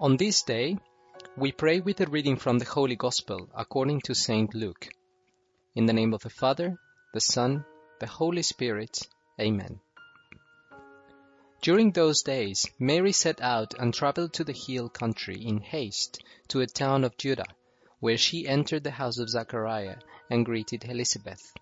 On this day, we pray with a reading from the Holy Gospel according to St. Luke. In the name of the Father, the Son, the Holy Spirit. Amen. During those days, Mary set out and traveled to the hill country in haste to a town of Judah, where she entered the house of Zachariah and greeted Elizabeth.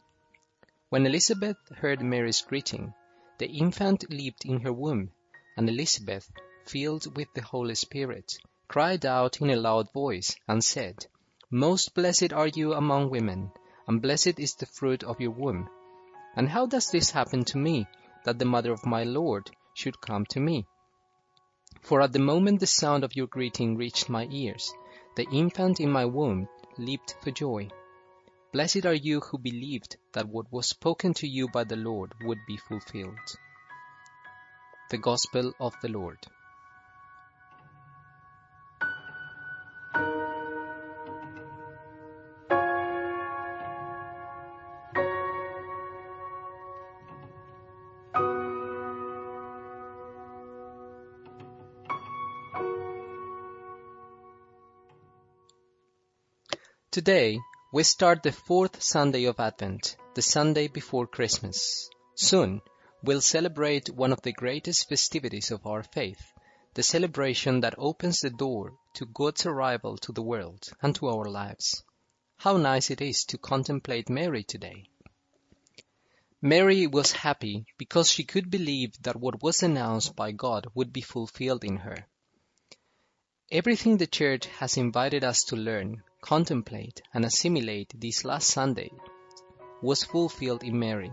When Elizabeth heard Mary's greeting, the infant leaped in her womb, and Elizabeth, filled with the Holy Spirit, cried out in a loud voice and said, Most blessed are you among women, and blessed is the fruit of your womb. And how does this happen to me, that the mother of my Lord should come to me? For at the moment the sound of your greeting reached my ears, the infant in my womb leaped for joy. Blessed are you who believed that what was spoken to you by the Lord would be fulfilled. The Gospel of the Lord. Today, we start the fourth Sunday of Advent, the Sunday before Christmas. Soon, we'll celebrate one of the greatest festivities of our faith, the celebration that opens the door to God's arrival to the world and to our lives. How nice it is to contemplate Mary today. Mary was happy because she could believe that what was announced by God would be fulfilled in her. Everything the Church has invited us to learn, contemplate, and assimilate this last Sunday was fulfilled in Mary.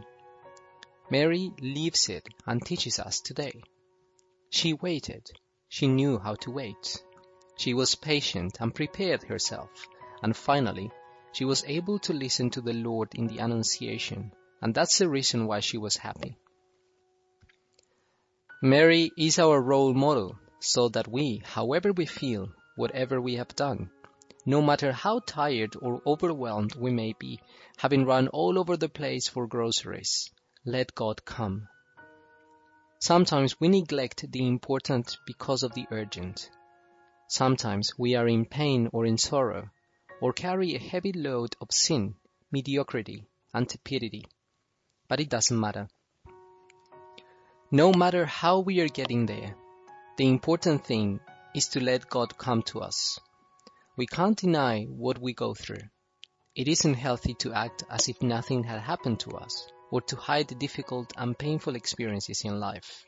Mary lives it and teaches us today. She waited. She knew how to wait. She was patient and prepared herself. And finally, she was able to listen to the Lord in the Annunciation. And that's the reason why she was happy. Mary is our role model so that we, however we feel, whatever we have done, no matter how tired or overwhelmed we may be, having run all over the place for groceries, let God come. Sometimes we neglect the important because of the urgent. Sometimes we are in pain or in sorrow, or carry a heavy load of sin, mediocrity, and tepidity. But it doesn't matter. No matter how we are getting there, the important thing is to let God come to us. We can't deny what we go through. It isn't healthy to act as if nothing had happened to us or to hide the difficult and painful experiences in life.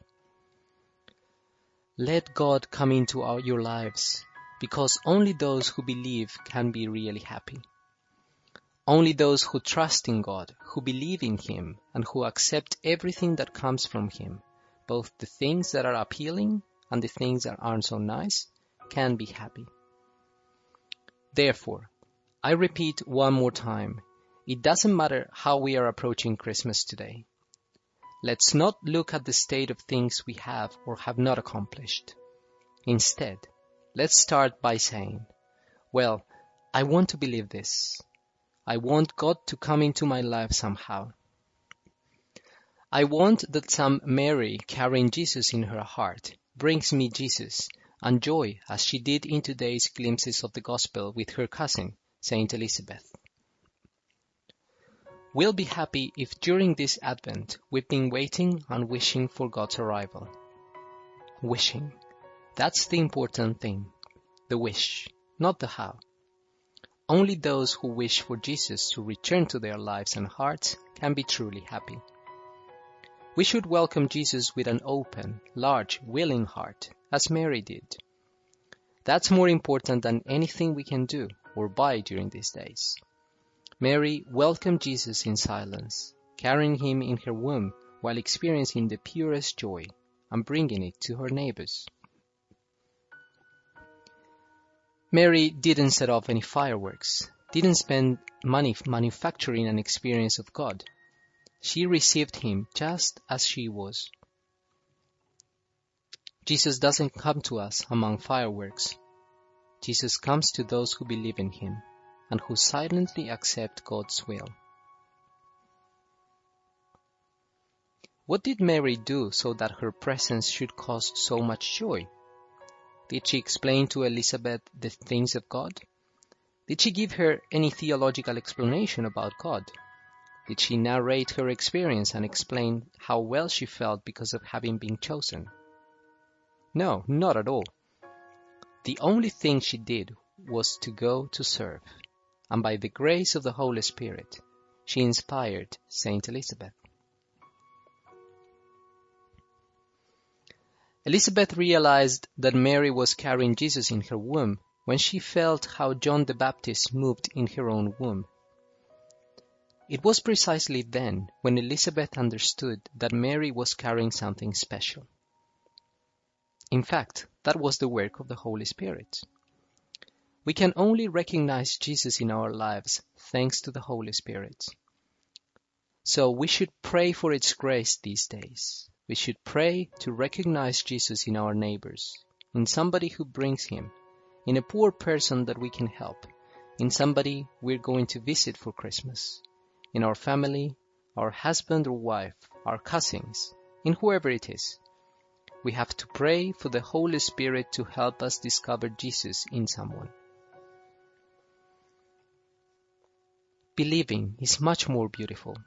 Let God come into our, your lives because only those who believe can be really happy. Only those who trust in God, who believe in Him, and who accept everything that comes from Him, both the things that are appealing and the things that aren't so nice can be happy. Therefore, I repeat one more time, it doesn't matter how we are approaching Christmas today. Let's not look at the state of things we have or have not accomplished. Instead, let's start by saying, well, I want to believe this. I want God to come into my life somehow. I want that some Mary carrying Jesus in her heart brings me Jesus and joy as she did in today's glimpses of the gospel with her cousin, Saint Elizabeth. We'll be happy if during this Advent we've been waiting and wishing for God's arrival. Wishing. That's the important thing. The wish, not the how. Only those who wish for Jesus to return to their lives and hearts can be truly happy. We should welcome Jesus with an open, large, willing heart, as Mary did. That's more important than anything we can do or buy during these days. Mary welcomed Jesus in silence, carrying him in her womb while experiencing the purest joy and bringing it to her neighbors. Mary didn't set off any fireworks, didn't spend money manufacturing an experience of God. She received him just as she was. Jesus doesn't come to us among fireworks. Jesus comes to those who believe in him and who silently accept God's will. What did Mary do so that her presence should cause so much joy? Did she explain to Elizabeth the things of God? Did she give her any theological explanation about God? Did she narrate her experience and explain how well she felt because of having been chosen? No, not at all. The only thing she did was to go to serve, and by the grace of the Holy Spirit, she inspired Saint Elizabeth. Elizabeth realized that Mary was carrying Jesus in her womb when she felt how John the Baptist moved in her own womb. It was precisely then when Elizabeth understood that Mary was carrying something special. In fact, that was the work of the Holy Spirit. We can only recognize Jesus in our lives thanks to the Holy Spirit. So we should pray for its grace these days. We should pray to recognize Jesus in our neighbors, in somebody who brings him, in a poor person that we can help, in somebody we're going to visit for Christmas, in our family, our husband or wife, our cousins, in whoever it is. We have to pray for the Holy Spirit to help us discover Jesus in someone. Believing is much more beautiful.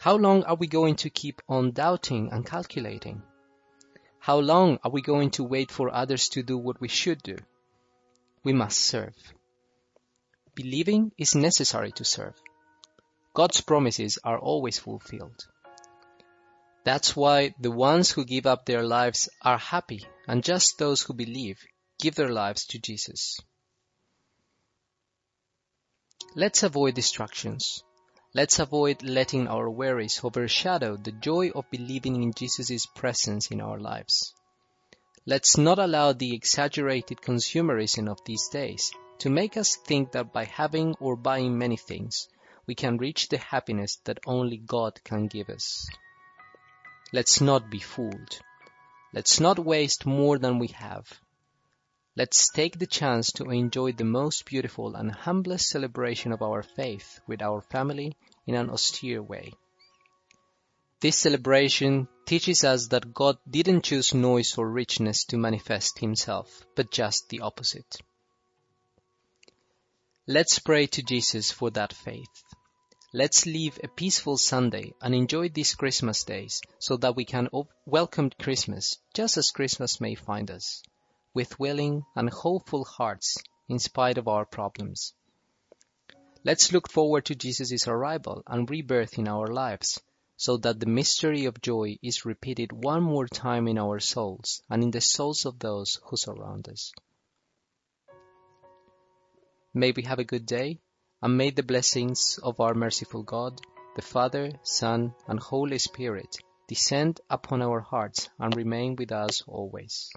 How long are we going to keep on doubting and calculating? How long are we going to wait for others to do what we should do? We must serve. Believing is necessary to serve. God's promises are always fulfilled. That's why the ones who give up their lives are happy, and just those who believe give their lives to Jesus. Let's avoid distractions. Let's avoid letting our worries overshadow the joy of believing in Jesus' presence in our lives. Let's not allow the exaggerated consumerism of these days to make us think that by having or buying many things, we can reach the happiness that only God can give us. Let's not be fooled. Let's not waste more than we have. Let's take the chance to enjoy the most beautiful and humblest celebration of our faith with our family in an austere way. This celebration teaches us that God didn't choose noise or richness to manifest himself, but just the opposite. Let's pray to Jesus for that faith. Let's live a peaceful Sunday and enjoy these Christmas days so that we can welcome Christmas just as Christmas may find us, with willing and hopeful hearts in spite of our problems. Let's look forward to Jesus' arrival and rebirth in our lives so that the mystery of joy is repeated one more time in our souls and in the souls of those who surround us. May we have a good day and may the blessings of our merciful God, the Father, Son, and Holy Spirit descend upon our hearts and remain with us always.